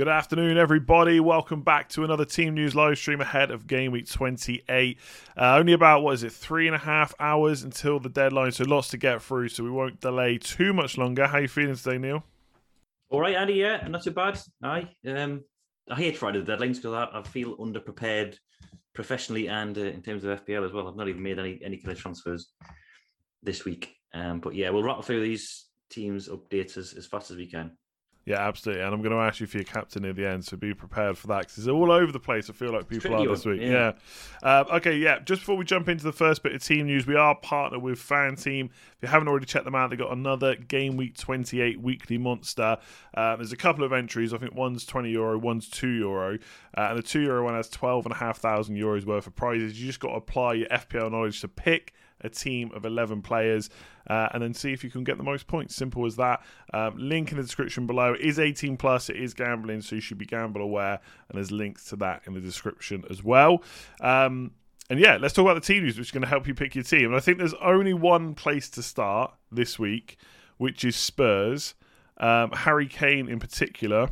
Good afternoon, everybody. Welcome back to another Team News live stream ahead of Game Week 28. Uh, only about, what is it, three and a half hours until the deadline, so lots to get through, so we won't delay too much longer. How are you feeling today, Neil? All right, Andy, yeah, not too bad. Aye. Um, I hate Friday the deadlines because I, I, feel underprepared professionally and uh, in terms of FPL as well. I've not even made any, any kind of transfers this week. Um, but yeah, we'll rattle through these teams' updates as, as fast as we can. Yeah, absolutely. And I'm going to ask you for your captain at the end, so be prepared for that because it's all over the place. I feel like people are this week. Yeah. yeah. Uh, okay, yeah. Just before we jump into the first bit of team news, we are partnered with Fan Team. If you haven't already checked them out, they've got another Game Week 28 weekly monster. Uh, there's a couple of entries. I think one's 20 euro, one's 2 euro. Uh, and the 2 euro one has 12,500 euros worth of prizes. You just got to apply your FPL knowledge to pick a team of 11 players uh, and then see if you can get the most points. Simple as that. Um, link in the description below. It is 18 plus. It is gambling, so you should be gamble aware. And there's links to that in the description as well. Um, and yeah, let's talk about the team news, which is going to help you pick your team. And I think there's only one place to start this week, which is Spurs. Um, Harry Kane in particular.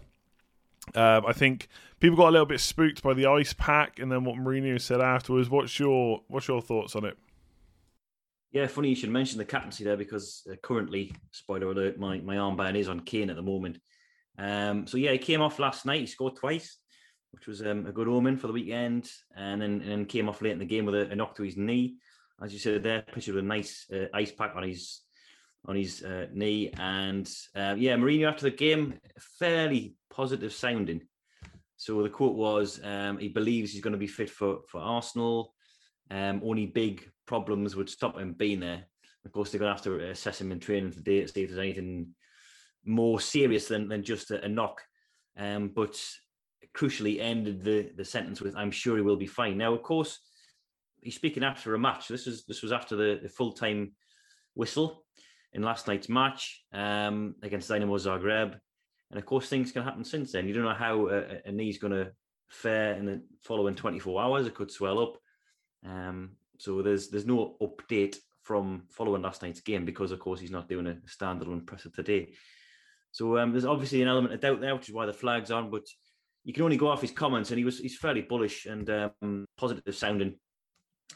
Um, I think people got a little bit spooked by the ice pack, and then what Mourinho said afterwards. What's your what's your thoughts on it? Yeah, funny you should mention the captaincy there because uh, currently, spoiler alert, my, my armband is on Kane at the moment. Um, so yeah, he came off last night. He scored twice, which was um, a good omen for the weekend, and then and then came off late in the game with a, a knock to his knee. As you said there, pictured with a nice uh, ice pack on his on his uh, knee, and uh, yeah, Mourinho after the game fairly positive sounding. So the quote was, um, he believes he's going to be fit for for Arsenal. Um, only big problems would stop him being there. Of course, they're going to have to assess him in training today to see if there's anything more serious than, than just a, a knock. Um, but crucially ended the, the sentence with, I'm sure he will be fine. Now, of course, he's speaking after a match. This was this was after the, the full time whistle in last night's match um, against Dynamo Zagreb. And of course, things can happen since then. You don't know how a, a knee's going to fare in the following 24 hours. It could swell up. Um, so there's there's no update from following last night's game because of course he's not doing a standalone presser today. So um, there's obviously an element of doubt there, which is why the flag's on. But you can only go off his comments, and he was he's fairly bullish and um, positive sounding.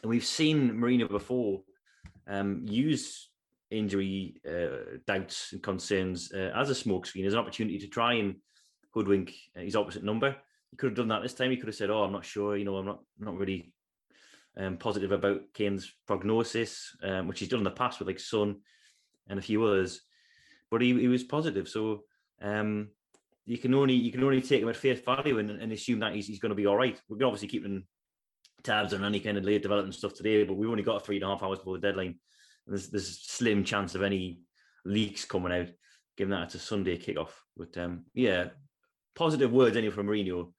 And we've seen Mourinho before um, use injury uh, doubts and concerns uh, as a smokescreen, as an opportunity to try and hoodwink his opposite number. He could have done that this time. He could have said, "Oh, I'm not sure. You know, I'm not not really um, positive about Kane's prognosis, um, which he's done in the past with like Son and a few others. But he, he was positive, so um, you can only you can only take him at face value and, and assume that he's, he's going to be all right. We're obviously keeping tabs on any kind of late development stuff today, but we've only got three and a half hours before the deadline. There's there's slim chance of any leaks coming out, given that it's a Sunday kickoff. But um, yeah, positive words anyway from Mourinho.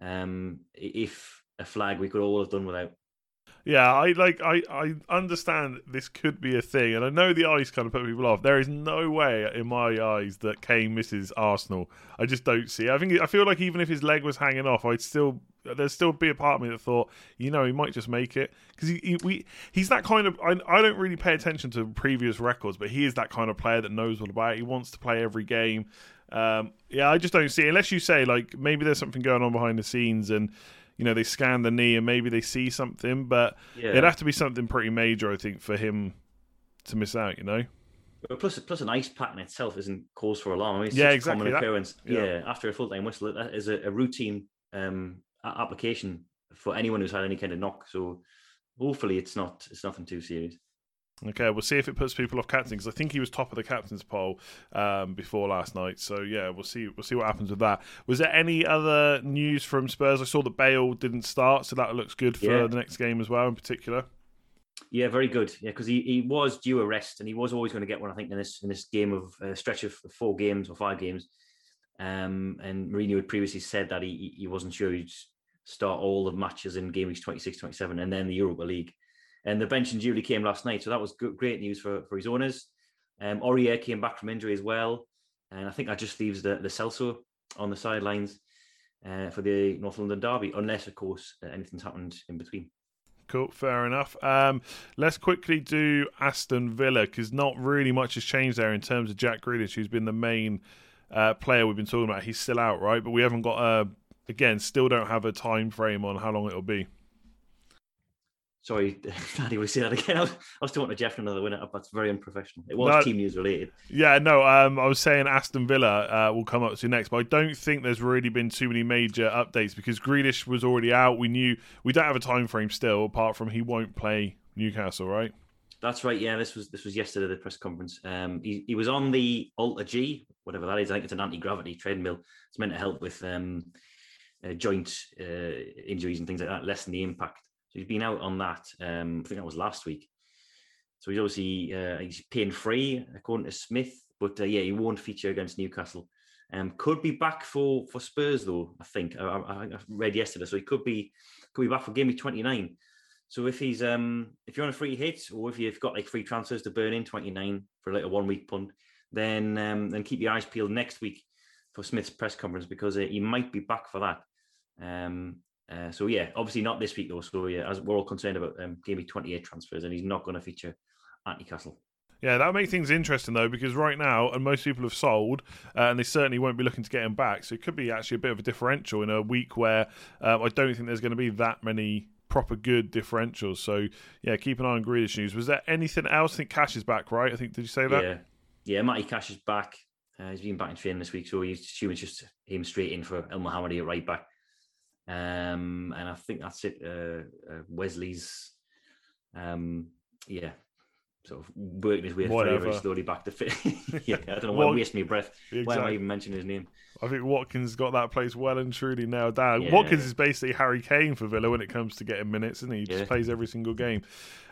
Um, if a flag we could all have done without. Yeah, I like I I understand this could be a thing, and I know the ice kind of put people off. There is no way in my eyes that Kane misses Arsenal. I just don't see. I think I feel like even if his leg was hanging off, I'd still there'd still be a part of me that thought, you know, he might just make it because he, he we he's that kind of. I, I don't really pay attention to previous records, but he is that kind of player that knows what about it. He wants to play every game. Um, yeah, I just don't see unless you say like maybe there's something going on behind the scenes and you know they scan the knee and maybe they see something, but yeah. it'd have to be something pretty major, I think, for him to miss out. You know. plus, plus an ice pack in itself isn't cause for alarm. I mean, it's yeah, exactly. a common that. occurrence. Yeah. Yeah. after a full time whistle, that is a, a routine um, application for anyone who's had any kind of knock. So hopefully, it's not it's nothing too serious. Okay, we'll see if it puts people off captain because I think he was top of the captain's poll um, before last night. So yeah, we'll see. We'll see what happens with that. Was there any other news from Spurs? I saw that Bale didn't start, so that looks good for Yeah. the next game as well, in particular. Yeah, very good. Yeah, because he, he was due a rest and he was always going to get one. I think in this in this game of uh, stretch of four games or five games. Um, and Mourinho had previously said that he he wasn't sure he'd start all the matches in game weeks 26, 27, and then the Europa League. And the bench and duly came last night, so that was good, great news for for his owners. Um, Aurier came back from injury as well, and I think that just leaves the Lo Celso on the sidelines uh, for the North London derby, unless of course uh, anything's happened in between. Cool, fair enough. Um, let's quickly do Aston Villa because not really much has changed there in terms of Jack Grealish, who's been the main uh, player we've been talking about. He's still out, right? But we haven't got a again, still don't have a time frame on how long it'll be. Sorry, Daddy, we say that again? I was, I was talking to Jeff for another winner. That's very unprofessional. It was No. team news related. Yeah, no, um, I was saying Aston Villa uh, will come up to next, but I don't think there's really been too many major updates because Grealish was already out. We knew we don't have a time frame still, apart from he won't play Newcastle, right? That's right. Yeah, this was this was yesterday the press conference. Um, he, he was on the AlterG, whatever that is. I think it's an anti gravity treadmill. It's meant to help with um, uh, joint uh, injuries and things like that, lessen the impact. So he's been out on that. Um, I think that was last week. So he's obviously uh, he's pain free according to Smith, but uh, yeah, he won't feature against Newcastle. Um, could be back for for Spurs though. I think I, I, I read yesterday, so he could be could be back for game twenty nine. So if he's um if you're on a free hit or if you've got like free transfers to burn in 29 for like a one week punt, then um then keep your eyes peeled next week for Smith's press conference because uh, he might be back for that. Um uh, so yeah, obviously not this week though. So yeah, as we're all concerned about um, game week 28 transfers, and he's not going to feature at Newcastle. Yeah, that makes things interesting though, because right now, and most people have sold, uh, and they certainly won't be looking to get him back. So it could be actually a bit of a differential in a week where um, I don't think there's going to be that many proper good differentials. So yeah, keep an eye on Grealish news. Was there anything else? I think Cash is back, right? I think did you say that? Yeah, yeah. Matty Cash is back. Uh, he's been back in training this week, so he's assuming it's just him straight in for Elmohamady at right back. Um, and I think that's it. Uh, uh, Wesley's, um, yeah, sort of working his way Whatever. very slowly back to fit. yeah, I don't know why I'm wasting my breath. Why am I even mentioning his name? I think Watkins got that place well and truly nailed down. Yeah. Watkins is basically Harry Kane for Villa when it comes to getting minutes, isn't he? He just Yeah. plays every single game.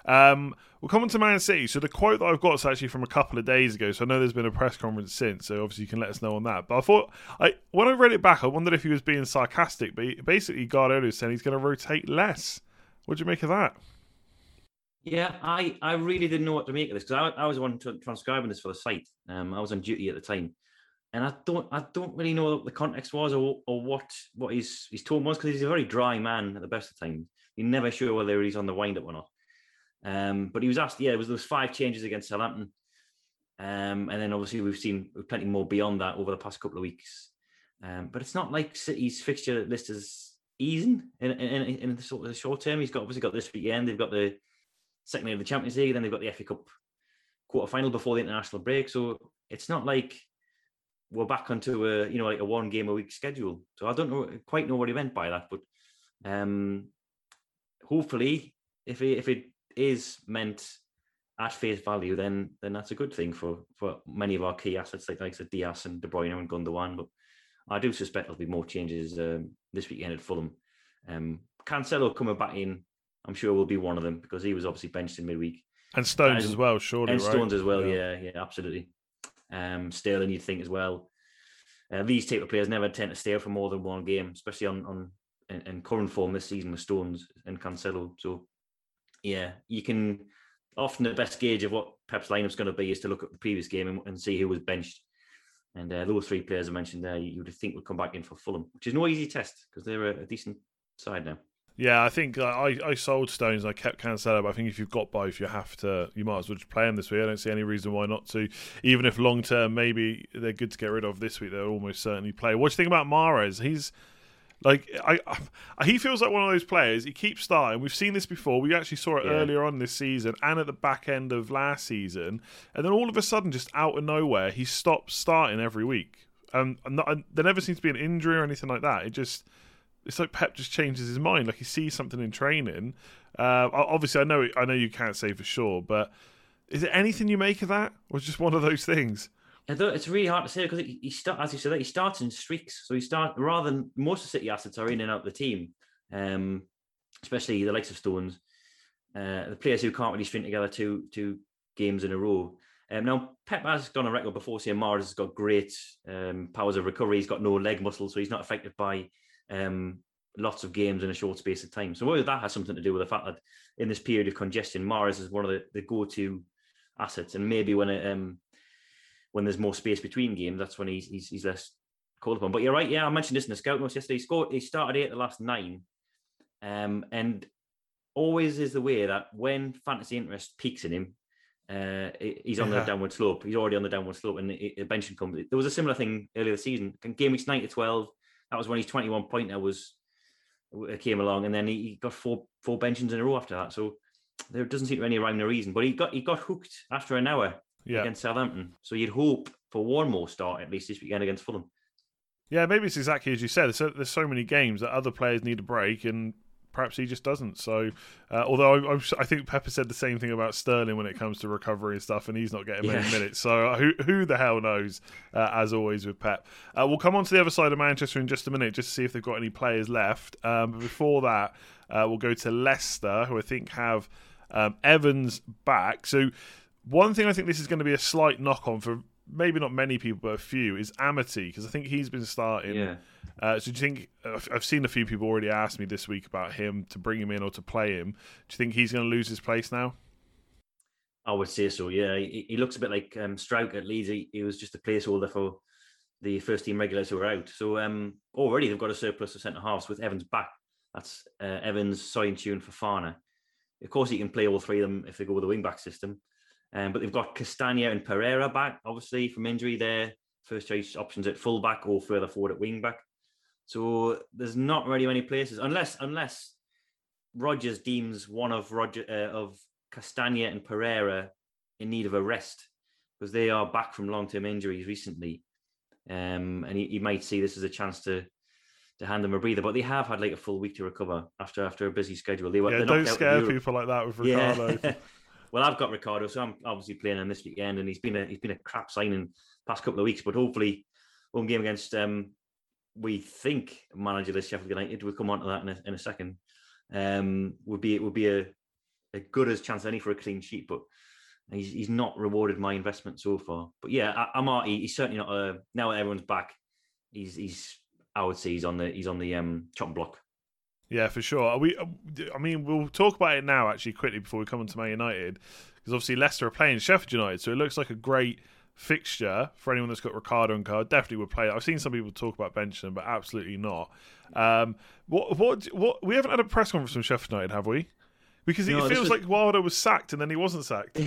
Um, we'll come on to Man City. So the quote that I've got is actually from a couple of days ago. So I know there's been a press conference since. So obviously you can let us know on that. But I thought, I when I read it back, I wondered if he was being sarcastic. But he, basically, Guardiola is saying he's going to rotate less. What do you make of that? Yeah, I, I really didn't know what to make of this because I, I was the one transcribing this for the site. Um, I was on duty at the time, and I don't I don't really know what the context was or or what what his his tone was because he's a very dry man at the best of times. You're never sure whether he's on the wind up or not. Um, but he was asked, yeah, it was was five changes against Southampton, um, and then obviously we've seen plenty more beyond that over the past couple of weeks. Um, but it's not like City's fixture list is easing in in, in, the sort of short term. He's got obviously got this weekend. They've got the second of the Champions League, then they've got the FA Cup quarter final before the international break. So it's not like we're back onto a you know like a one game a week schedule. So I don't know quite know what he meant by that, but um, hopefully, if it, if it is meant at face value, then then that's a good thing for for many of our key assets like like Dias and De Bruyne and Gundogan. But I do suspect there'll be more changes um, this weekend at Fulham. Um, Cancelo coming back in, I'm sure will be one of them because he was obviously benched in midweek. And Stones And- as well, surely, And right? Stones as well, yeah, yeah, absolutely. Um, Sterling, you'd think as well. Uh, these type of players never tend to stay for more than one game, especially on on in, in current form this season with Stones and Cancelo. So, yeah, you can often the best gauge of what Pep's lineup's going to be is to look at the previous game and, and see who was benched. And uh, those three players I mentioned there, you would think would come back in for Fulham, which is no easy test because they're a, a decent side now. Yeah, I think uh, I, I sold Stones. I kept Cancelo, but I think if you've got both, you have to. You might as well just play them this week. I don't see any reason why not to. Even if long term, maybe they're good to get rid of this week, they'll almost certainly play. What do you think about Mahrez? He's Like I, I, he feels like one of those players. He keeps starting. We've seen this before. We actually saw it yeah. earlier on this season and at the back end of last season. And then all of a sudden, just out of nowhere, he stops starting every week. Um, and, not, and there never seems to be an injury or anything like that. It just it's like Pep just changes his mind. Like he sees something in training. Uh, obviously, I know I know you can't say for sure, but is it anything you make of that, or just one of those things? It's really hard to say because he, start as you said, he starts in streaks. So he start rather than most of City assets are in and out of the team, um, especially the likes of Stones, uh, the players who can't really string together two two games in a row. Um, now Pep has gone on record before saying Mahrez has got great um, powers of recovery. He's got no leg muscle, so he's not affected by um, lots of games in a short space of time. So whether that has something to do with the fact that in this period of congestion, Mahrez is one of the, the go-to assets, and maybe when it, um, when there's more space between games, that's when he's he's, he's less called upon. But you're right. Yeah, I mentioned this in the scout notes yesterday. He scored. He started eight the last nine, um, and always is the way that when fantasy interest peaks in him, uh, he's on yeah. the downward slope. He's already on the downward slope, and the bench comes. There was a similar thing earlier this season. Game weeks nine to twelve. That was when his twenty-one pointer was uh, came along, and then he got four four benches in a row after that. So there doesn't seem to be any rhyme or reason. But he got he got hooked after an hour yeah. against Southampton. So you'd hope for one more start at least this weekend against Fulham. Yeah, maybe it's exactly as you said. There's so, there's so many games that other players need a break, and perhaps he just doesn't. So, uh, although I, I, think Pepper said the same thing about Sterling when it comes to recovery and stuff, and he's not getting many yeah. minutes. So, uh, who who the hell knows? Uh, as always with Pep, uh, we'll come on to the other side of Manchester in just a minute, just to see if they've got any players left. Um, but before that, uh, we'll go to Leicester, who I think have um, Evans back. So, one thing I think this is going to be a slight knock on for maybe not many people, but a few is Amartey because I think he's been starting. Yeah. Uh, so do you think I've seen a few people already ask me this week about him to bring him in or to play him? Do you think he's going to lose his place now? I would say so. Yeah, he, he looks a bit like um, at Leeds. He, he, was just a placeholder for the first team regulars who are out. So um, already they've got a surplus of centre halves with Evans back. That's uh, Evans, Soyuncu, for Fofana. Of course, he can play all three of them if they go with the wing back system. Um, but they've got Castagna and Pereira back, obviously from injury. There, first choice options at fullback or further forward at wing back. So there's not really many places unless unless Rodgers deems one of Roger uh, of Castagna and Pereira in need of a rest because they are back from long term injuries recently, um, and he, he, might see this as a chance to to hand them a breather. But they have had like a full week to recover after after a busy schedule. They were yeah, don't scare people like that with Ricardo. Yeah. well, I've got Ricardo, so I'm obviously playing him this weekend, and he's been a he's been a crap signing past couple of weeks. But hopefully, home game against um, we think managerless Sheffield United. We'll come on to that in a, in a second. Um, would be it would be a, a good as chance any for a clean sheet, but he's he's not rewarded my investment so far. But yeah, Amartey, he's certainly not. A, now everyone's back, he's he's I would say he's on the he's on the um block. Yeah, for sure. Are we? Uh, I mean, we'll talk about it now actually quickly before we come on to Man United because obviously Leicester are playing Sheffield United, so it looks like a great fixture for anyone that's got Ricardo and card definitely would play. I've seen some people talk about benching but absolutely not. Um, what what what? We haven't had a press conference from Sheffield United, have we? Because no, it feels was... like Wilder was sacked and then he wasn't sacked.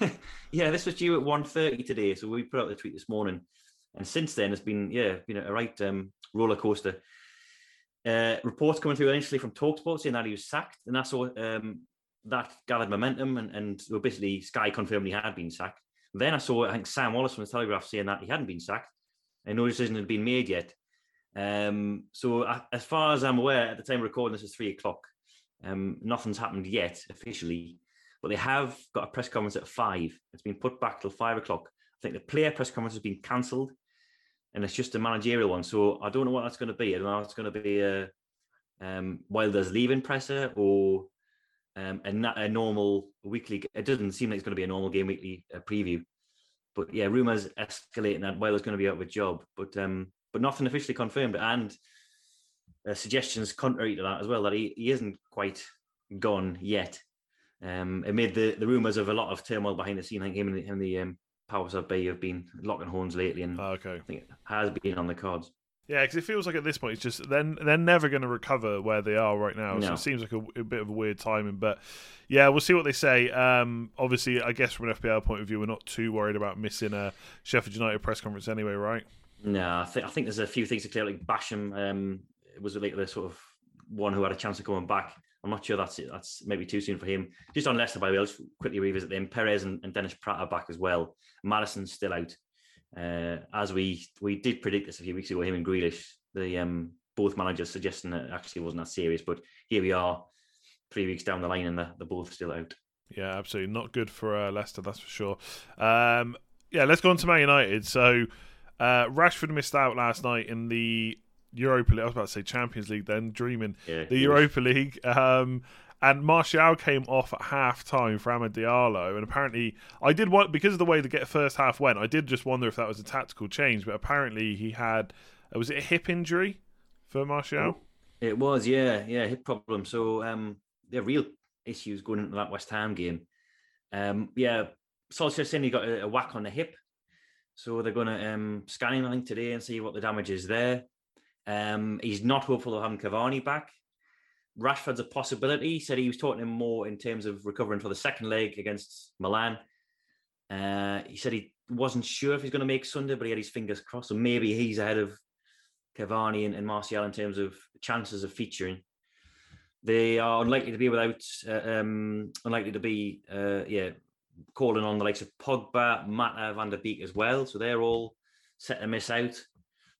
yeah, this was due at 1.30 today, so we put out the tweet this morning, and since then it's been yeah, you know, a right um, roller coaster. Uh, reports coming through initially from Talksport saying that he was sacked, and that's what um, that gathered momentum, and, and well, basically Sky confirmed he had been sacked. Then I saw, I think, Sam Wallace from the Telegraph saying that he hadn't been sacked and no decision had been made yet. Um, so, uh, as far as I'm aware, at the time of recording, this is three o'clock. Um, nothing's happened yet officially, but they have got a press conference at five. It's been put back till five o'clock. I think the player press conference has been cancelled, and it's just a managerial one. So I don't know what that's going to be. I don't know if it's going to be a um, Wilder's leaving presser or um, not a normal weekly. It doesn't seem like it's going to be a normal game weekly uh, preview, but yeah, rumors escalating that Wilder's going to be out of a job, but um, but nothing officially confirmed, and uh, suggestions contrary to that as well that he, he isn't quite gone yet. Um, it made the, the rumors of a lot of turmoil behind the scene. I think him and the, him and the um, powers of Bay have been locking horns lately, and oh, okay. I think it has been on the cards. Yeah, because it feels like at this point it's just then they're, they're never going to recover where they are right now. No. So it seems like a, a, bit of a weird timing, but yeah, we'll see what they say. Um, obviously, I guess from an FPL point of view, we're not too worried about missing a Sheffield United press conference anyway, right? No, I think I think there's a few things to clear. Like Basham, um, was like the sort of one who had a chance of coming back. I'm not sure that's it. That's maybe too soon for him. Just on Leicester, by the way, I'll just quickly revisit them. Perez and, and Dennis Praet are back as well. Maddison's still out. Uh, as we we did predict this a few weeks ago, him and Grealish, the um, both managers suggesting that actually wasn't that serious. But here we are, three weeks down the line, and they're, they're both still out. Yeah, absolutely not good for uh, Leicester, that's for sure. Um, yeah, let's go on to Man United. So uh, Rashford missed out last night in the Europa League. I was about to say Champions League, then dreaming Yeah, the he Europa League. Um, and Martial came off at half time for Amad Diallo. And apparently, I did want, because of the way the get first half went, I did just wonder if that was a tactical change. But apparently, he had, uh, was it a hip injury for Martial? It was, yeah, yeah, hip problem. So um, are real issues going into that West Ham game. Um, yeah, Solskjaer saying he got a, a whack on the hip, so they're going to um, scan him I think today and see what the damage is there. Um, he's not hopeful of having Cavani back. Rashford's a possibility. He said he was talking him more in terms of recovering for the second leg against Milan. Uh, he said he wasn't sure if he's going to make Sunday, but he had his fingers crossed. So maybe he's ahead of Cavani and, and Martial in terms of chances of featuring. They are unlikely to be without, uh, um, unlikely to be, uh, yeah, calling on the likes of Pogba, Mata, Van der Beek as well. So they're all set to miss out.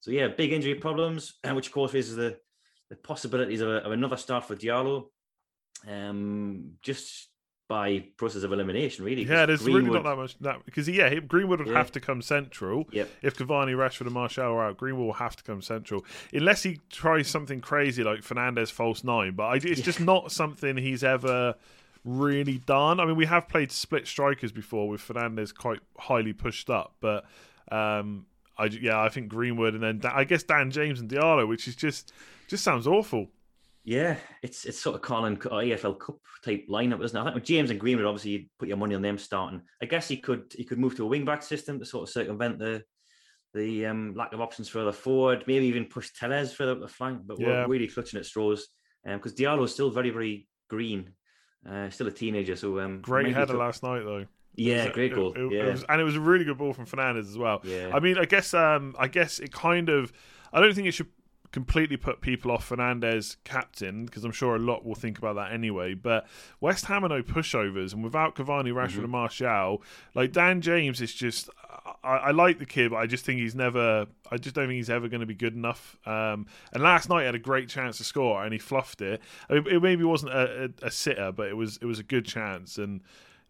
So yeah, big injury problems, which of course raises the, the possibilities of, a, of another start for Diallo. Um, just by process of elimination, really. Yeah, there's really not that much. That because yeah, Greenwood would Yeah. have to come central. Yep. If Cavani, Rashford, and Martial are out, Greenwood will have to come central, unless he tries something crazy like Fernandes false nine. But I, it's just not something he's ever really done. I mean, we have played split strikers before with Fernandes quite highly pushed up, but um, I yeah, I think Greenwood and then Da- I guess Dan James and Diallo, which is just just sounds awful. Yeah, it's it's sort of calling AFL Cup type lineup, isn't it? I think with James and Greenwood, obviously, you'd put your money on them starting. I guess he could he could move to a wing back system to sort of circumvent the the um, lack of options further forward. Maybe even push Telles further up the flank. But Yeah. we're really clutching at straws because Diallo is still very very green, uh, still a teenager. So um, Great header last night though. Yeah, great it- goal. it- it yeah, was- and it was a really good ball from Fernandes as well. yeah. I mean, I guess um, I guess it kind of. I don't think it should completely put people off Fernandes captain because I'm sure a lot will think about that anyway. But West Ham are no pushovers, and without Cavani, Rashford, Mm-hmm. and Martial, like Dan James is just. I, I like the kid, but I just think he's never. I just don't think he's ever going to be good enough. Um, and last night he had a great chance to score, and he fluffed it. I mean, it maybe wasn't a, a, a sitter, but it was it was a good chance and.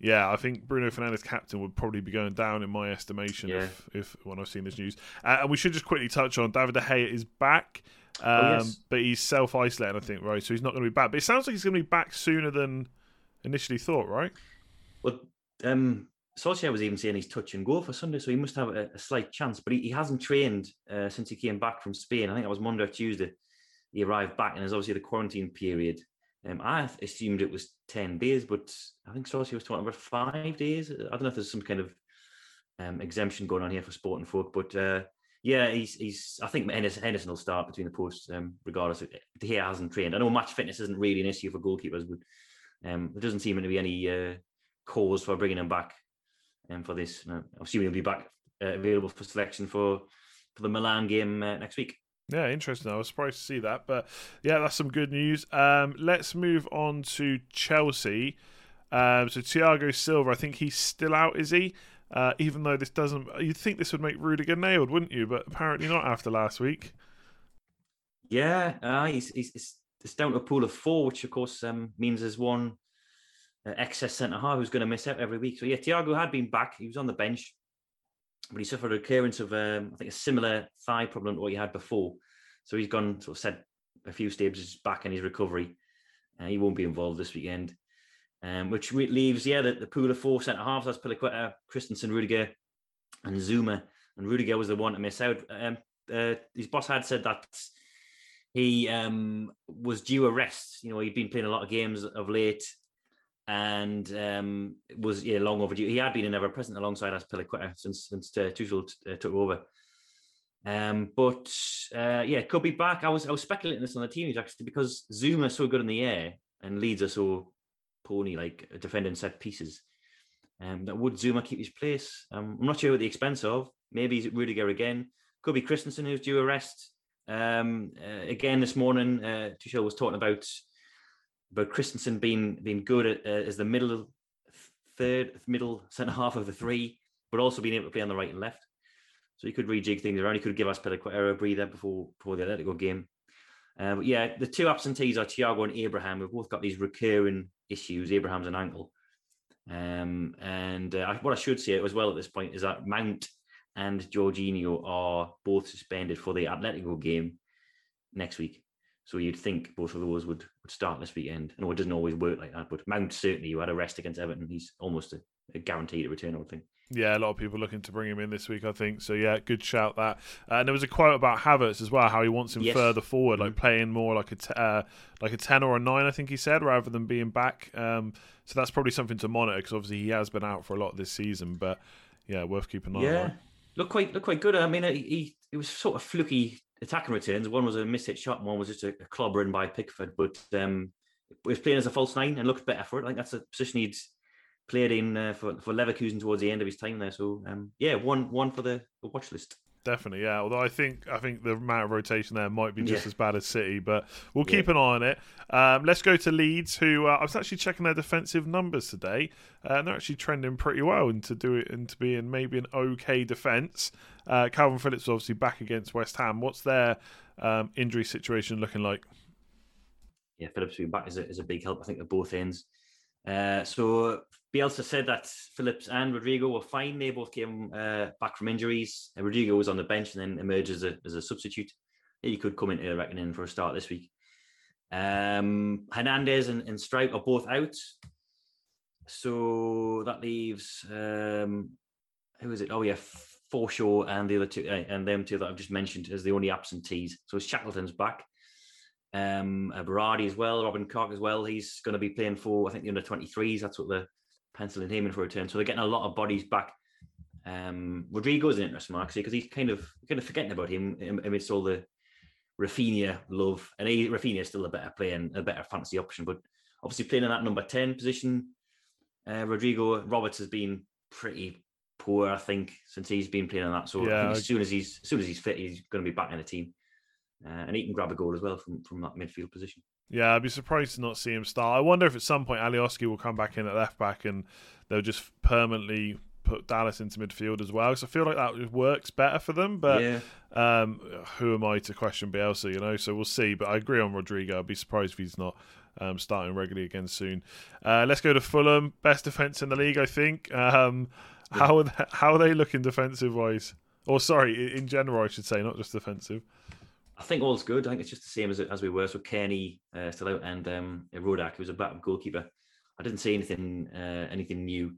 Yeah, I think Bruno Fernandes captain would probably be going down in my estimation Yeah. if, if when I've seen this news. Uh, and we should just quickly touch on David De Gea is back, um, Oh, yes. but he's self isolating, I think, right? So he's not going to be back. But it sounds like he's going to be back sooner than initially thought, right? Well, um, Solskjaer was even saying he's touch and go for Sunday, so he must have a, a slight chance. But he, he hasn't trained uh, since he came back from Spain. I think it was Monday or Tuesday. He arrived back, and there's obviously the quarantine period. Um, I assumed it was ten days, but I think Solskjaer was talking about five days. I don't know if there's some kind of um, exemption going on here for sport and folk, but uh, yeah, he's he's. I think Henderson, will start between the posts, um, regardless. Of, Gea hasn't trained. I know match fitness isn't really an issue for goalkeepers, but um, there doesn't seem to be any uh, cause for bringing him back um, for this. I'm assuming he'll be back uh, available for selection for for the Milan game uh, next week. Yeah, interesting. I was surprised to see that, but yeah, that's some good news. Um, let's move on to Chelsea. Um, so Thiago Silva, I think he's still out, is he? Uh, even though this doesn't, you'd think this would make Rudiger nailed, wouldn't you? But apparently not after last week. Yeah, uh, he's, he's it's, down to a pool of four, which of course um, means there's one uh, excess centre half who's going to miss out every week. So yeah, Thiago had been back; he was on the bench, but he suffered a recurrence of um, I think a similar thigh problem to what he had before. So he's gone sort of set a few stages back in his recovery. Uh, he won't be involved this weekend, um, which leaves yeah the, the pool of four centre halves. That's Piliqueta, Christensen, Rudiger, and Zouma. And Rudiger was the one to miss out. Um, uh, his boss had said that he um, was due a rest. You know, he'd been playing a lot of games of late, and um, was yeah long overdue. He had been an ever present alongside Azpilicueta since since uh, Tuchel t- uh, took over. Um, but uh, yeah, could be back. I was I was speculating this on the team actually because Zouma so good in the air and Leeds are so pony like defending set pieces. Um, that would Zouma keep his place? Um, I'm not sure what the expense of. Maybe he's Rudiger again. Could be Christensen who's due a rest. Um, uh, again, this morning, uh, Tuchel was talking about about Christensen being being good at, uh, as the middle third, middle centre half of the three, but also being able to play on the right and left. So he could rejig things around. He could give us Azpilicueta a breather before before the Atletico game. Uh, but yeah, the two absentees are Thiago and Abraham. We've both got these recurring issues. Abraham's an ankle. Um, and uh, what I should say as well at this point is that Mount and Jorginho are both suspended for the Atletico game next week. So you'd think both of those would, would start this weekend. I know it doesn't always work like that, but Mount certainly you had a rest against Everton. He's almost a, a guaranteed return, I would think. Yeah, a lot of people looking to bring him in this week, I think. So yeah, good shout that. Uh, and there was a quote about Havertz as well, how he wants him yes. further forward, like mm-hmm. playing more like a t- uh, like a ten or a nine, I think he said, rather than being back. Um, so that's probably something to monitor because obviously he has been out for a lot this season. But yeah, worth keeping an eye yeah. on. Look quite look quite good. I mean, he, he was sort of fluky attacking returns. One was a missed hit shot, and one was just a, a clobber in by Pickford. But um, he was playing as a false nine and looked better for it. I think that's a position he'd played in uh, for for Leverkusen towards the end of his time there. So um, yeah, one one for the, the watch list. Definitely, yeah. Although I think I think the amount of rotation there might be just yeah. as bad as City, but we'll keep yeah. an eye on it. Um, let's go to Leeds, who uh, I was actually checking their defensive numbers today, uh, and they're actually trending pretty well into do it into being maybe an okay defence. Uh, Kalvin Phillips obviously back against West Ham. What's their um, injury situation looking like? Yeah, Phillips being back is a, is a big help. I think at both ends. Uh, so Bielsa said that Phillips and Rodrigo were fine. They both came uh, back from injuries. Uh, Rodrigo was on the bench and then emerged as a, as a substitute. He could come into reckoning for a start this week. Um, Hernandez and, and are both out. So that leaves um, who is it? Oh yeah, Forshaw and the other two, uh, and them two that I've just mentioned as the only absentees. So Shackleton's back. Um, Berardi as well, Robin Koch as well. He's going to be playing for I think the under 23s. That's what the penciling him in for a return. So they're getting a lot of bodies back. Um, Rodrigo's an interesting one actually because he's kind of kind of forgetting about him amidst all the Raphinha love, and he, Raphinha is still a better player and a better fantasy option. But obviously playing in that number ten position, uh, Rodrigo Roberts has been pretty poor, I think, since he's been playing on that. So yeah. as soon as he's as soon as he's fit, he's going to be back in the team, uh, and he can grab a goal as well from from that midfield position. Yeah, I'd be surprised to not see him start. I wonder if at some point Alioski will come back in at left back and they'll just permanently put Dallas into midfield as well. So I feel like that works better for them. But yeah. um, who am I to question Bielsa? You know, so we'll see. But I agree on Rodrigo. I'd be surprised if he's not um, starting regularly again soon. Uh, let's go to Fulham, best defense in the league, I think. Um, yeah. How are they, how are they looking defensive wise? Or sorry, in general, I should say, not just defensive. I think all's good. I think it's just the same as as we were. So Kenny uh, still out, and um, Rodak, who's a backup goalkeeper. I didn't see anything uh, anything new,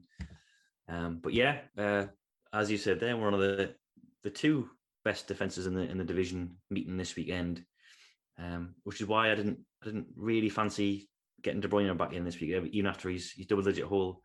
um, but yeah, uh, as you said, they're one of the the two best defenses in the in the division meeting this weekend, um, which is why I didn't I didn't really fancy getting De Bruyne back in this week, even after he's he's double digit haul.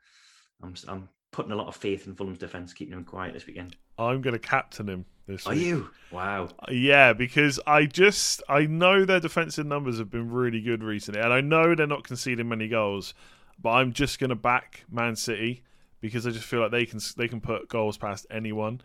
I'm I'm putting a lot of faith in Fulham's defense, keeping him quiet this weekend. I'm going to captain him this Are week. you? Wow. Yeah, because I just I know their defensive numbers have been really good recently, and I know they're not conceding many goals, but I'm just going to back Man City because I just feel like they can they can put goals past anyone.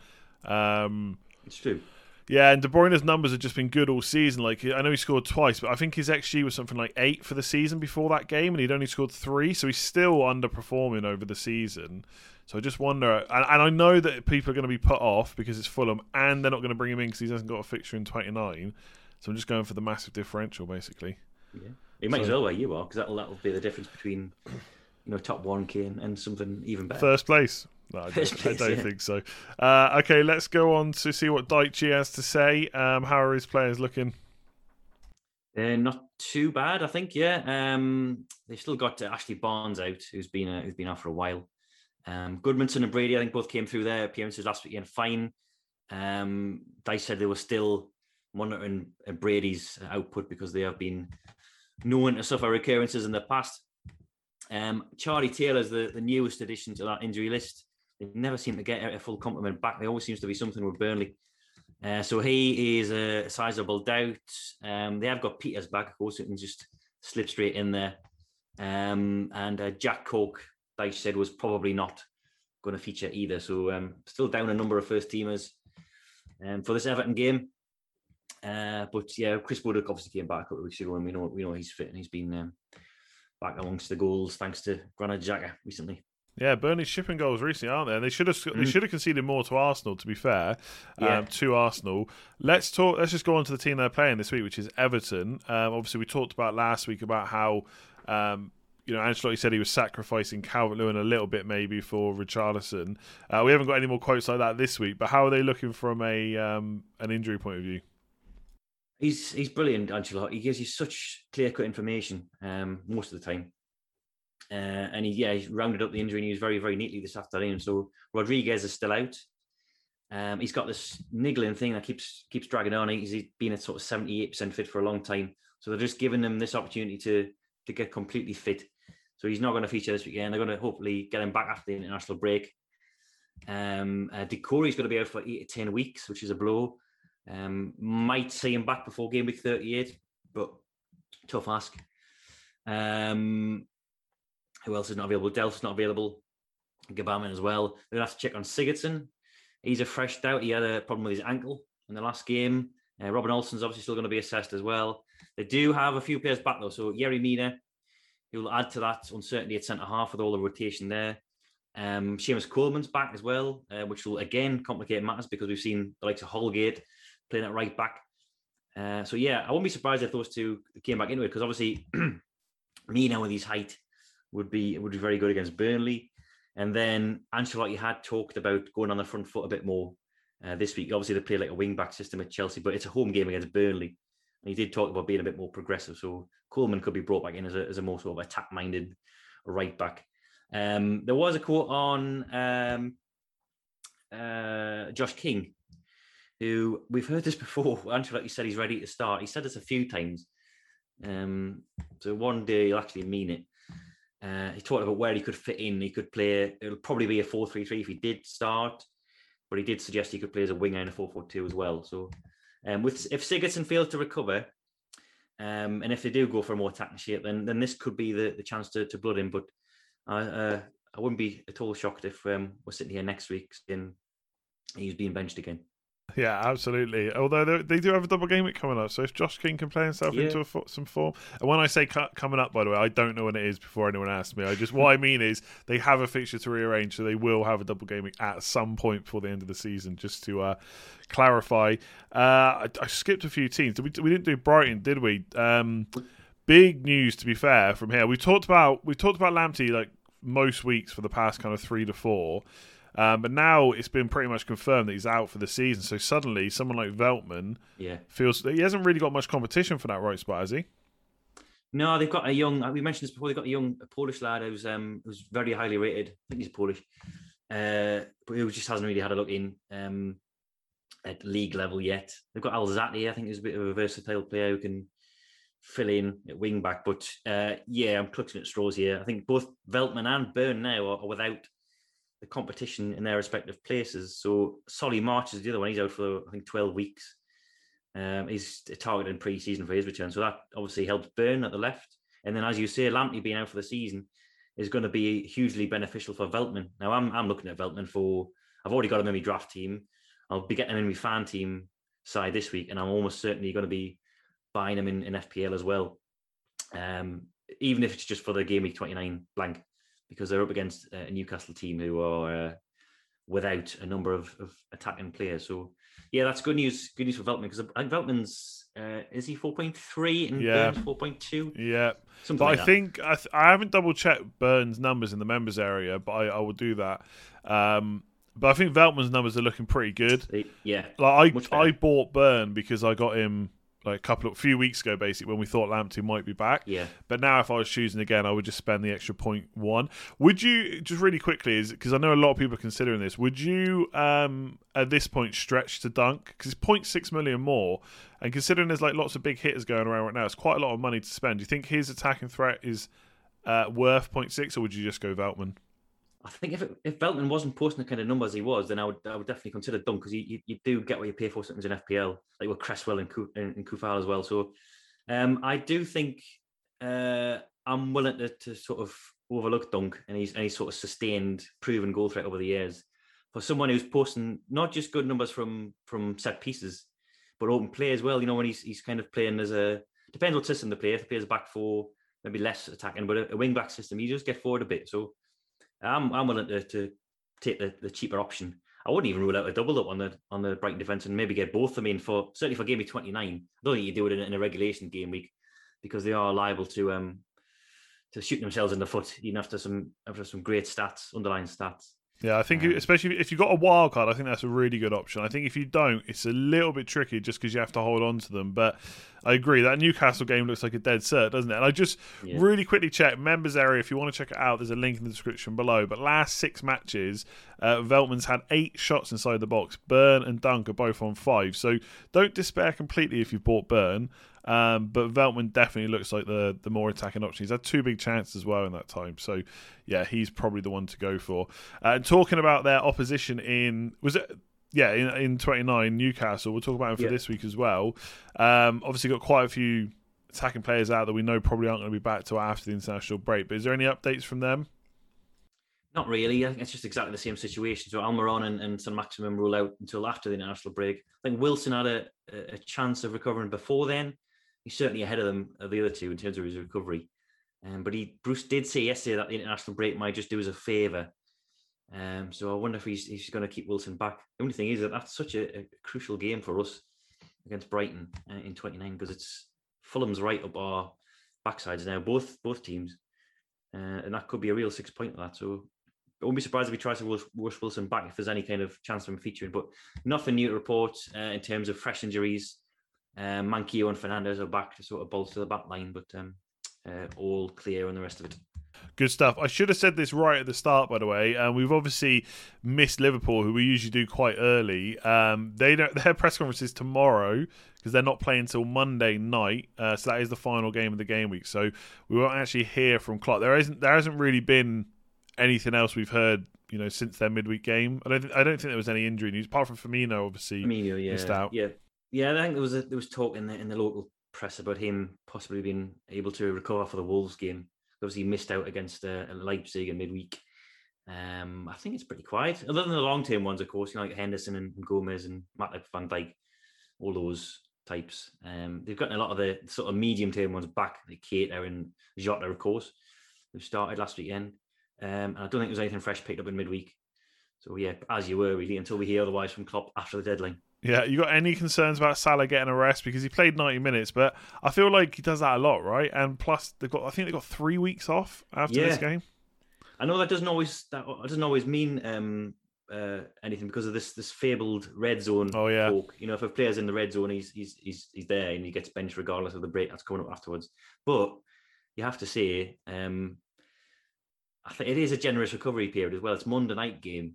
Um, it's true. Yeah, and De Bruyne's numbers have just been good all season. Like I know he scored twice, but I think his xG was something like eight for the season before that game, and he'd only scored three, so he's still underperforming over the season. So I just wonder, and, and I know that people are going to be put off because it's Fulham, and they're not going to bring him in because he hasn't got a fixture in 29. So I'm just going for the massive differential, basically. Yeah, it might so, as well where you are because that'll that'll be the difference between you know top one K and, something even better. First place. No, I don't, place, I don't yeah. think so. Uh, okay, let's go on to see what Dyche has to say. Um, how are his players looking? Uh, not too bad, I think. Yeah, um, they've still got Ashley Barnes out, who's been uh, who's been out for a while. Um, Gudmundsson and Brady, I think, both came through their appearances last weekend fine. Um, Dyche said they were still monitoring uh, Brady's output because they have been known to suffer recurrences in the past. Um, Charlie Taylor's the, the newest addition to that injury list. They never seem to get a full complement back. There always seems to be something with Burnley. Uh, so he is a sizable doubt. Um, they have got Peters back, of course, it can just slip straight in there. Um, and uh, Jack Cork Dyche said was probably not going to feature either. So um, still down a number of first teamers um, for this Everton game. Uh, but yeah, Chris Buddock obviously came back a couple of weeks ago, and we know we know he's fit and he's been um, back amongst the goals thanks to Granit Xhaka recently. Yeah, Burnley's shipping goals recently, aren't they? And they should have mm. they should have conceded more to Arsenal. To be fair, yeah. um, to Arsenal. Let's talk. Let's just go on to the team they're playing this week, which is Everton. Um, obviously, we talked about last week about how. Um, you know, Ancelotti said he was sacrificing Calvert Lewin a little bit maybe for Richarlison. Uh, we haven't got any more quotes like that this week, but how are they looking from a um, an injury point of view? He's he's brilliant, Ancelotti. He gives you such clear cut information um, most of the time. Uh, and he, yeah, rounded up the injury news very, very neatly this afternoon. So Rodriguez is still out. Um, he's got this niggling thing that keeps keeps dragging on. He's, he's been at sort of seventy eight percent fit for a long time. So they're just giving him this opportunity to to get completely fit. So he's not going to feature this weekend. They're going to hopefully get him back after the international break. Um, uh, Doucouré is going to be out for eight to ten weeks, which is a blow. Um, might see him back before game week thirty eight, but tough ask. Um, who else is not available? Delph's not available. Gbamin as well. To have to check on Sigurdsson. He's a fresh doubt. He had a problem with his ankle in the last game. Uh, Robin Olsen's obviously still going to be assessed as well. They do have a few players back though. So Yerry Mina, will add to that uncertainty at centre half with all the rotation there. Um, Seamus Coleman's back as well, uh, which will again complicate matters because we've seen the likes of Holgate playing at right back. Uh, so yeah, I wouldn't be surprised if those two came back into it because obviously Mina with his height would be would be very good against Burnley. And then Ancelotti had talked about going on the front foot a bit more uh, this week. Obviously, they play like a wing back system at Chelsea, but it's a home game against Burnley. And he did talk about being a bit more progressive. So Coleman could be brought back in as a, as a more sort of attack minded right back. Um, there was a quote on um, uh, Josh King, who we've heard this before. Ancelotti said he's ready to start. He said this a few times. Um, so one day he'll actually mean it. Uh, he talked about where he could fit in. He could play, it'll probably be a 4 3 3 if he did start, but he did suggest he could play as a winger in a 4 4 2 as well. So, um, with if Sigurdsson fails to recover, um, and if they do go for a more attacking shape, then then this could be the, the chance to, to blood him. But I uh, I wouldn't be at all shocked if um, we're sitting here next week and he's being benched again. Yeah, absolutely. Although they do have a double game week coming up, so if Josh King can play himself yeah. into a, some form, and when I say coming up, by the way, I don't know when it is before anyone asks me. I just what I mean is they have a fixture to rearrange, so they will have a double game week at some point before the end of the season. Just to uh, clarify, uh, I, I, skipped a few teams. We, we didn't do Brighton, did we? Um, big news, to be fair, from here. We talked about we talked about Lamptey like most weeks for the past kind of three to four. Um, but now it's been pretty much confirmed that he's out for the season. So suddenly, someone like Veltman yeah. feels that he hasn't really got much competition for that right spot, has he? No, they've got a young. We mentioned this before. They've got a young a Polish lad who's um who's very highly rated. I think he's Polish, uh, but who just hasn't really had a look in um at league level yet. They've got Alzate. I think he's a bit of a versatile player who can fill in at wing back. But uh, yeah, I'm clutching at straws here. I think both Veltman and Burn now are, are without the competition in their respective places. So Solly March is the other one. He's out for I think 12 weeks. Um, he's targeted pre-season for his return, so that obviously helps Burn at the left. And then, as you say, Lamptey being out for the season is going to be hugely beneficial for Veltman. Now, I'm I'm looking at Veltman for. I've already got him in my draft team. I'll be getting him in my fan team side this week, and I'm almost certainly going to be buying him in, in FPL as well. Um, even if it's just for the game week 29 blank because they're up against a Newcastle team who are uh, without a number of, of, attacking players. So yeah, that's good news. Good news for Veltman because I think Veltman's uh, is he four point three and yeah. Burns four point two. Yeah, Something but like I that. think I, th- I haven't double checked Burns' numbers in the members area, but I, I will do that. Um, but I think Veltman's numbers are looking pretty good. Yeah, like I I bought Burn because I got him like a couple of few weeks ago, basically when we thought Lamptey might be back. Yeah. But now, if I was choosing again, I would just spend the extra point one. Would you just really quickly, is because I know a lot of people are considering this. Would you um at this point stretch to Dunk because it's 0.6 million more, and considering there's like lots of big hitters going around right now, it's quite a lot of money to spend. Do you think his attacking threat is uh, worth 0.6, or would you just go Veltman? I think if it, if Veltman wasn't posting the kind of numbers he was, then I would I would definitely consider Dunk because you, you, you do get what you pay for sometimes in FPL, like with Cresswell and and, and Coufal as well. So um, I do think uh, I'm willing to, to sort of overlook Dunk and he's sort of sustained proven goal threat over the years for someone who's posting not just good numbers from from set pieces, but open play as well. You know, when he's he's kind of playing as a depends what system they play. If he plays back four, maybe less attacking, but a, a wing back system, you just get forward a bit. So I'm I'm willing to, to take the, the cheaper option. I wouldn't even rule out a double up on the on the Brighton defence and maybe get both them in for certainly for game week 29. I don't think you do it in, in, a regulation game week because they are liable to um to shoot themselves in the foot even after some after some great stats, underlying stats. Yeah, I think um, especially if you've got a wild card, I think that's a really good option. I think if you don't, it's a little bit tricky just because you have to hold on to them. But I agree that Newcastle game looks like a dead cert, doesn't it? And I just yeah. really quickly check members area. If you want to check it out, there's a link in the description below. But last six matches, uh, Veltman's had eight shots inside the box. Burn and Dunk are both on five. So don't despair completely if you've bought Burn. Um, but Veltman definitely looks like the the more attacking option. He's had two big chances as well in that time. So yeah, he's probably the one to go for. Uh, and talking about their opposition in was it yeah, in, in 29, Newcastle. We'll talk about him for yeah. this week as well. Um, obviously, got quite a few attacking players out that we know probably aren't going to be back till after the international break. But is there any updates from them? Not really. I think it's just exactly the same situation. So Almiron and, and Saint-Maximin rule out until after the international break. I think Wilson had a, a chance of recovering before then he's certainly ahead of them of the other two in terms of his recovery. Um, but he Bruce did say yesterday that the international break might just do us a favour. Um, so I wonder if he's he's going to keep Wilson back. The only thing is that that's such a, a crucial game for us against Brighton uh, in 29 because it's Fulham's right up our backsides now, both both teams, uh, and that could be a real six point of that. So I won't be surprised if he tries to rush Wilson back if there's any kind of chance of him featuring. But nothing new to report uh, in terms of fresh injuries. Um, Manquillo and Fernandez are back to sort of bolster the back line, but um, uh, all clear on the rest of it. Good stuff. I should have said this right at the start, by the way. Um, we've obviously missed Liverpool, who we usually do quite early. Um, they don't, their press conference is tomorrow because they're not playing until Monday night. Uh, so that is the final game of the game week. So we won't actually hear from Klopp. There isn't. There hasn't really been anything else we've heard. You know, since their midweek game, I don't. Th- I don't think there was any injury news apart from Firmino. Obviously, Firmino, yeah, missed out. Yeah, yeah, I think there was a, there was talk in the in the local press about him possibly being able to recover for the Wolves game. Obviously, he missed out against uh, Leipzig in midweek. Um, I think it's pretty quiet, other than the long term ones, of course. You know, like Henderson and, Gomez and Matip Van Dijk, all those types. Um, they've gotten a lot of the sort of medium term ones back, like Keita and Jota, of course, who started last weekend. Um, and I don't think there's anything fresh picked up in midweek. So yeah, as you were really, until we hear otherwise from Klopp after the deadline. Yeah, you got any concerns about Salah getting a rest because he played ninety minutes, but I feel like he does that a lot, right? And plus, they've got I think they've got three weeks off after yeah. this game. I know that doesn't always that doesn't always mean um, uh, anything because of this this fabled red zone. Oh yeah, talk. you know if a player's in the red zone, he's he's he's he's there and he gets benched regardless of the break that's coming up afterwards. But you have to say, um, I think it is a generous recovery period as well. It's Monday night game,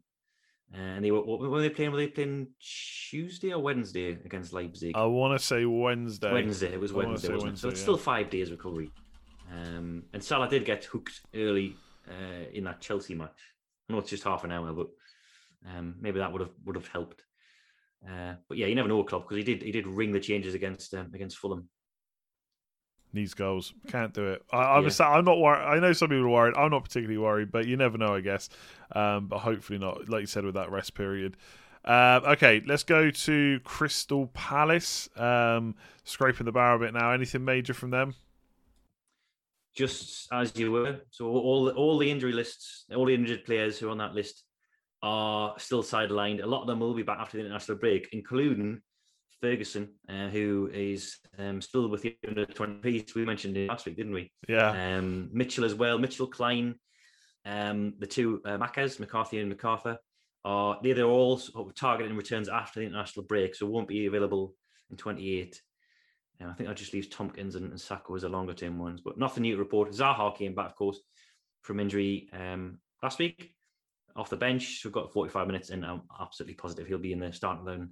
and they were what were they playing? Were they playing Tuesday or Wednesday against Leipzig? I want to say Wednesday. Wednesday. It was Wednesday, wasn't Wednesday, it? So it's yeah. still five days recovery. Um, and Salah did get hooked early uh, in that Chelsea match. I know it's just half an hour, but um, maybe that would have would have helped. Uh, but yeah, you never know a club because he did he did ring the changes against um, against Fulham needs goals. Can't do it. I, am yeah. I'm not worried. I know some people are worried. I'm not particularly worried, but you never know, I guess. Um, but hopefully not. Like you said, with that rest period. Uh, okay, let's go to Crystal Palace. Um, scraping the bar a bit now. Anything major from them? Just as you were. So all all the injury lists, all the injured players who are on that list are still sidelined. A lot of them will be back after the international break, including Ferguson, uh, who is um, still with the under 20s. We mentioned it last week, didn't we? Yeah. Um, Mitchell as well. Mitchell Klein, um, the two uh, Macas, McCarthy and McArthur, are they're all sort of targeting returns after the international break, so won't be available in 28. And I think that just leaves Tomkins and, and Sakho as the longer term ones, but nothing new to report. Zaha came back, of course, from injury um, last week off the bench. We've got 45 minutes, and I'm absolutely positive he'll be in the starting line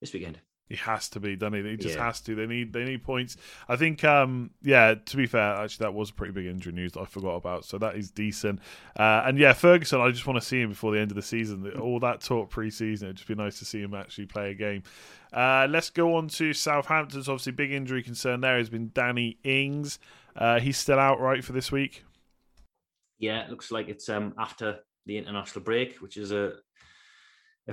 this weekend. He has to be, doesn't he? He just yeah. has to. They need they need points. I think um yeah, to be fair, actually that was a pretty big injury news that I forgot about. So that is decent. Uh, and yeah, Ferguson, I just want to see him before the end of the season. All that talk pre-season, it'd just be nice to see him actually play a game. Uh, let's go on to Southampton's obviously big injury concern there has been Danny Ings. Uh, he's still out right for this week. Yeah, it looks like it's um after the international break, which is a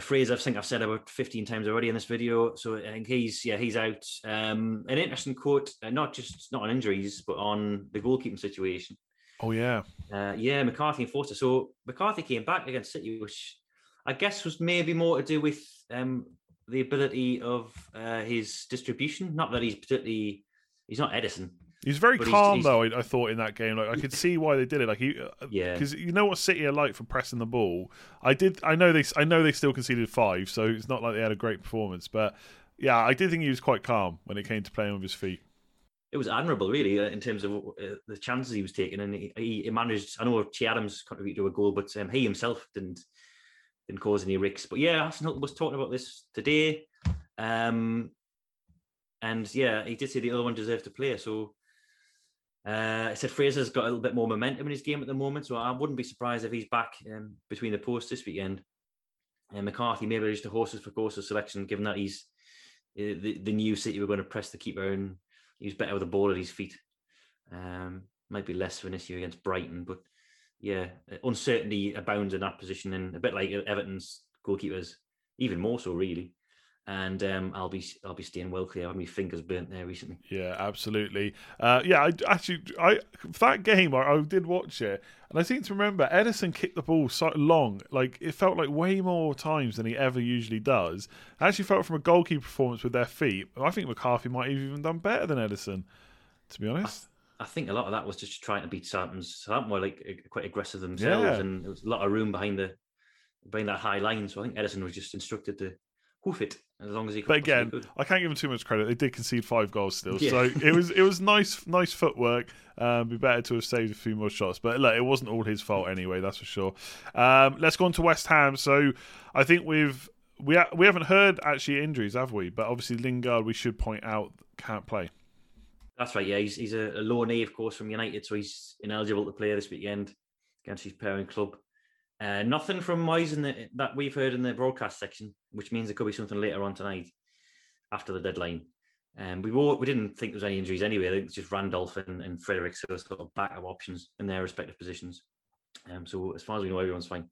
phrase I think I've said about 15 times already in this video. So I think he's yeah he's out. Um, an interesting quote, uh, not just not on injuries, but on the goalkeeping situation. Oh yeah, uh, yeah, McCarthy and Forster. So McCarthy came back against City, which I guess was maybe more to do with um, the ability of uh, his distribution. Not that he's particularly he's not Ederson. He's very calm he's, he's, though. I, I, thought in that game, like I could see why they did it. Like he, uh, yeah, because you know what City are like for pressing the ball. I did. I know they. I know they still conceded five, so it's not like they had a great performance. But yeah, I did think he was quite calm when it came to playing with his feet. It was admirable, really, uh, in terms of uh, the chances he was taking, and he, he, managed. I know Che Adams contributed to a goal, but um, he himself didn't didn't cause any risks. But yeah, Hasenhüttl was talking about this today, um, and yeah, he did say the other one deserved to play. So uh, I said Fraser's got a little bit more momentum in his game at the moment, so I wouldn't be surprised if he's back um, between the posts this weekend. And McCarthy maybe just a horses for courses selection, given that he's uh, the, the new City we're going to press the keeper and he's better with the ball at his feet. Um, might be less of an issue against Brighton, but yeah, uncertainty abounds in that position, and a bit like Everton's goalkeepers, even more so, really and um, I'll be I'll be staying well clear. I've had my fingers burnt there recently. Yeah, absolutely. Uh, yeah, I actually I that game I, I, did watch it, and I seem to remember Ederson kicked the ball so long, like it felt like way more times than he ever usually does. I actually felt from a goalkeeper performance with their feet, I think McCarthy might have even done better than Ederson, to be honest. I, I think a lot of that was just trying to beat Southampton's. Southampton were like quite aggressive themselves, yeah. and there was a lot of room behind the behind that high line. So I think Ederson was just instructed to hoof it as long as he. But again, I can't give him too much credit. They did concede five goals still, yeah. so it was it was nice nice footwork. Um, be better to have saved a few more shots, but look, it wasn't all his fault anyway. That's for sure. Um, let's go on to West Ham. So I think we've we ha- we haven't heard actually injuries, have we? But obviously Lingard, we should point out can't play. That's right. Yeah, he's he's a, a low knee, of course, from United, so he's ineligible to play this weekend against his parent club. Uh, nothing from Moyes in the, that we've heard in the broadcast section, which means there could be something later on tonight after the deadline. Um, we we didn't think there was any injuries anyway. I think it's just Randolph and, and Frederick so sort of backup options in their respective positions. Um, so as far as we know, everyone's fine.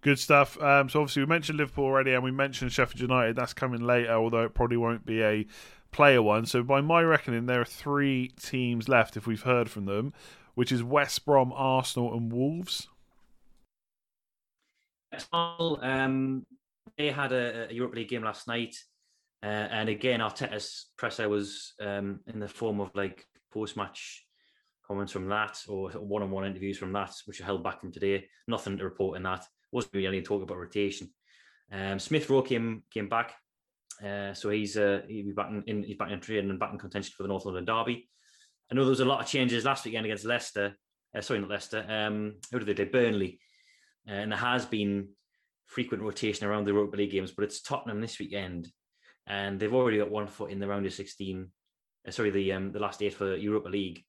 Good stuff. Um, so obviously we mentioned Liverpool already, and we mentioned Sheffield United. That's coming later, although it probably won't be a player one. So by my reckoning, there are three teams left if we've heard from them, which is West Brom, Arsenal, and Wolves. Um, they had a, a Europa League game last night, uh, and again, Arteta's presser was um, in the form of like post-match comments from that, or one-on-one interviews from that, which are held back from today. Nothing to report in that. Wasn't really any talk about rotation. Um, Smith Rowe came came back, uh, so he's uh, he'll be back in, he's back in training and back in contention for the North London derby. I know there was a lot of changes last weekend against Leicester. Uh, sorry, not Leicester. Um, who did they do? Burnley. Uh, and there has been frequent rotation around the Europa League games, but it's Tottenham this weekend, and they've already got one foot in the round of 16. Uh, sorry, the um, the last eight for Europa League.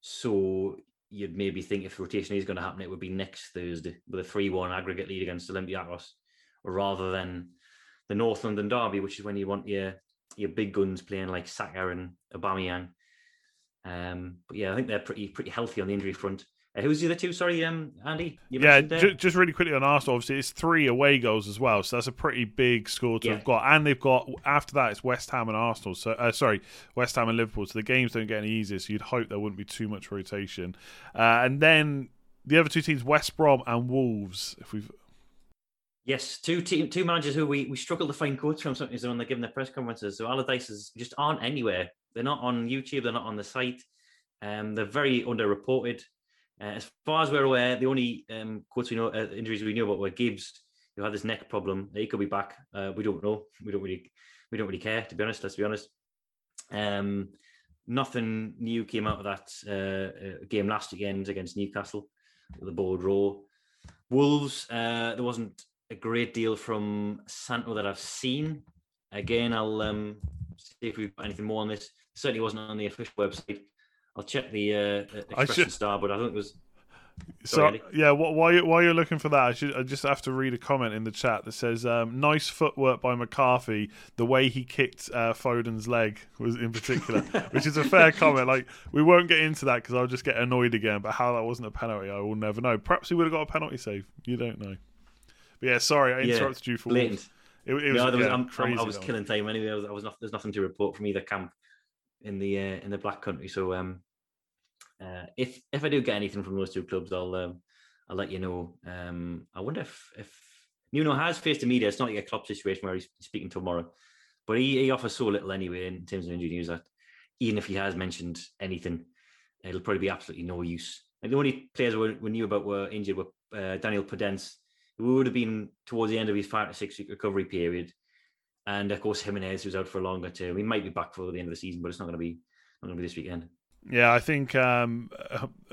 So you'd maybe think if rotation is going to happen, it would be next Thursday with a 3 1 aggregate lead against Olympiacos, rather than the North London derby, which is when you want your your big guns playing like Saka and Aubameyang. Um, but yeah, I think they're pretty pretty healthy on the injury front. Uh, who's the other two? Sorry, um, Andy. yeah, j- just really quickly on Arsenal. Obviously, it's three away goals as well, so that's a pretty big score to yeah. have got. And they've got after that, it's West Ham and Arsenal. So uh, sorry, West Ham and Liverpool. So the games don't get any easier. So you'd hope there wouldn't be too much rotation. Uh, and then the other two teams, West Brom and Wolves. If we've Yes, two team, two managers who we, we struggle to find quotes from sometimes when they're giving their press conferences. So Allardyce just aren't anywhere. They're not on YouTube. They're not on the site. Um, they're very underreported. Uh, as far as we're aware, the only um, quotes we know, uh, injuries we knew about were Gibbs, who had this neck problem. He could be back. Uh, we don't know. We don't really, we don't really care, to be honest. Let's be honest. Um, nothing new came out of that uh, uh, game last weekend against Newcastle, the board row. Wolves, uh, there wasn't a great deal from Santo that I've seen. Again, I'll um, see if we've got anything more on this. Certainly wasn't on the official website. I'll check the uh, expression should... star, but I think it was. So yeah, while while you're looking for that, I, should, I just have to read a comment in the chat that says, um, "Nice footwork by McCarthy. The way he kicked uh, Foden's leg was in particular, which is a fair comment. Like we won't get into that because I'll just get annoyed again. But how that wasn't a penalty, I will never know. Perhaps he would have got a penalty save. You don't know. But yeah, sorry, I interrupted yeah, you for blatant. It, it was, no, was yeah, crazy. I was killing time anyway. I was, I was not, there's nothing to report from either camp in the uh, in the Black Country. So um, uh, if if I do get anything from those two clubs, I'll um, I'll let you know. Um, I wonder if if Nuno has faced the media. It's not like a club situation where he's speaking tomorrow, but he, he offers so little anyway in terms of injury news that even if he has mentioned anything, it'll probably be absolutely no use. And the only players we, we knew about were injured were uh, Daniel Podence, who would have been towards the end of his five to six week recovery period, and of course Jimenez, who's out for a longer term. He might be back for the end of the season, but it's not going to be not going to be this weekend. Yeah, I think um,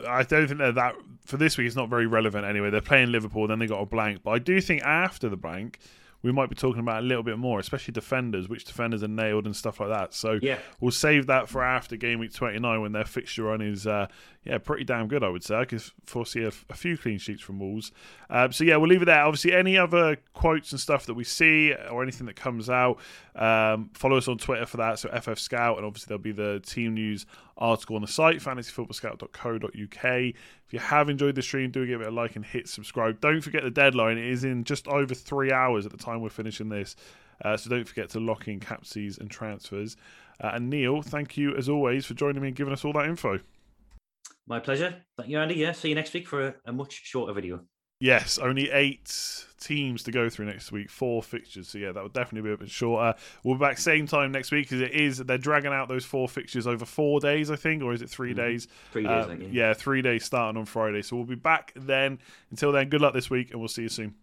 I don't think that that for this week it's not very relevant anyway. They're playing Liverpool, then they got a blank. But I do think after the blank, we might be talking about a little bit more, especially defenders, which defenders are nailed and stuff like that. So yeah. we'll save that for after game week 29 when their fixture run is uh, yeah pretty damn good, I would say. I could foresee a, a few clean sheets from Wolves. Um, so yeah, we'll leave it there. Obviously, any other quotes and stuff that we see or anything that comes out, um, follow us on Twitter for that. So FF Scout, and obviously there'll be the team news article on the site, fantasyfootballscout.co.uk. If you have enjoyed the stream, do give it a like and hit subscribe. Don't forget the deadline. It is in just over three hours at the time we're finishing this. Uh, so don't forget to lock in capsies and transfers. Uh, and Neil, thank you as always for joining me and giving us all that info. My pleasure. Thank you, Andy. Yeah, see you next week for a, a much shorter video. Yes, only eight teams to go through next week, four fixtures. So yeah, that would definitely be a bit shorter. We'll be back same time next week because it is they're dragging out those four fixtures over four days, I think, or is it 3 mm-hmm. days? Three days, um, yeah, three days starting on Friday. So we'll be back then. Until then, good luck this week, and we'll see you soon.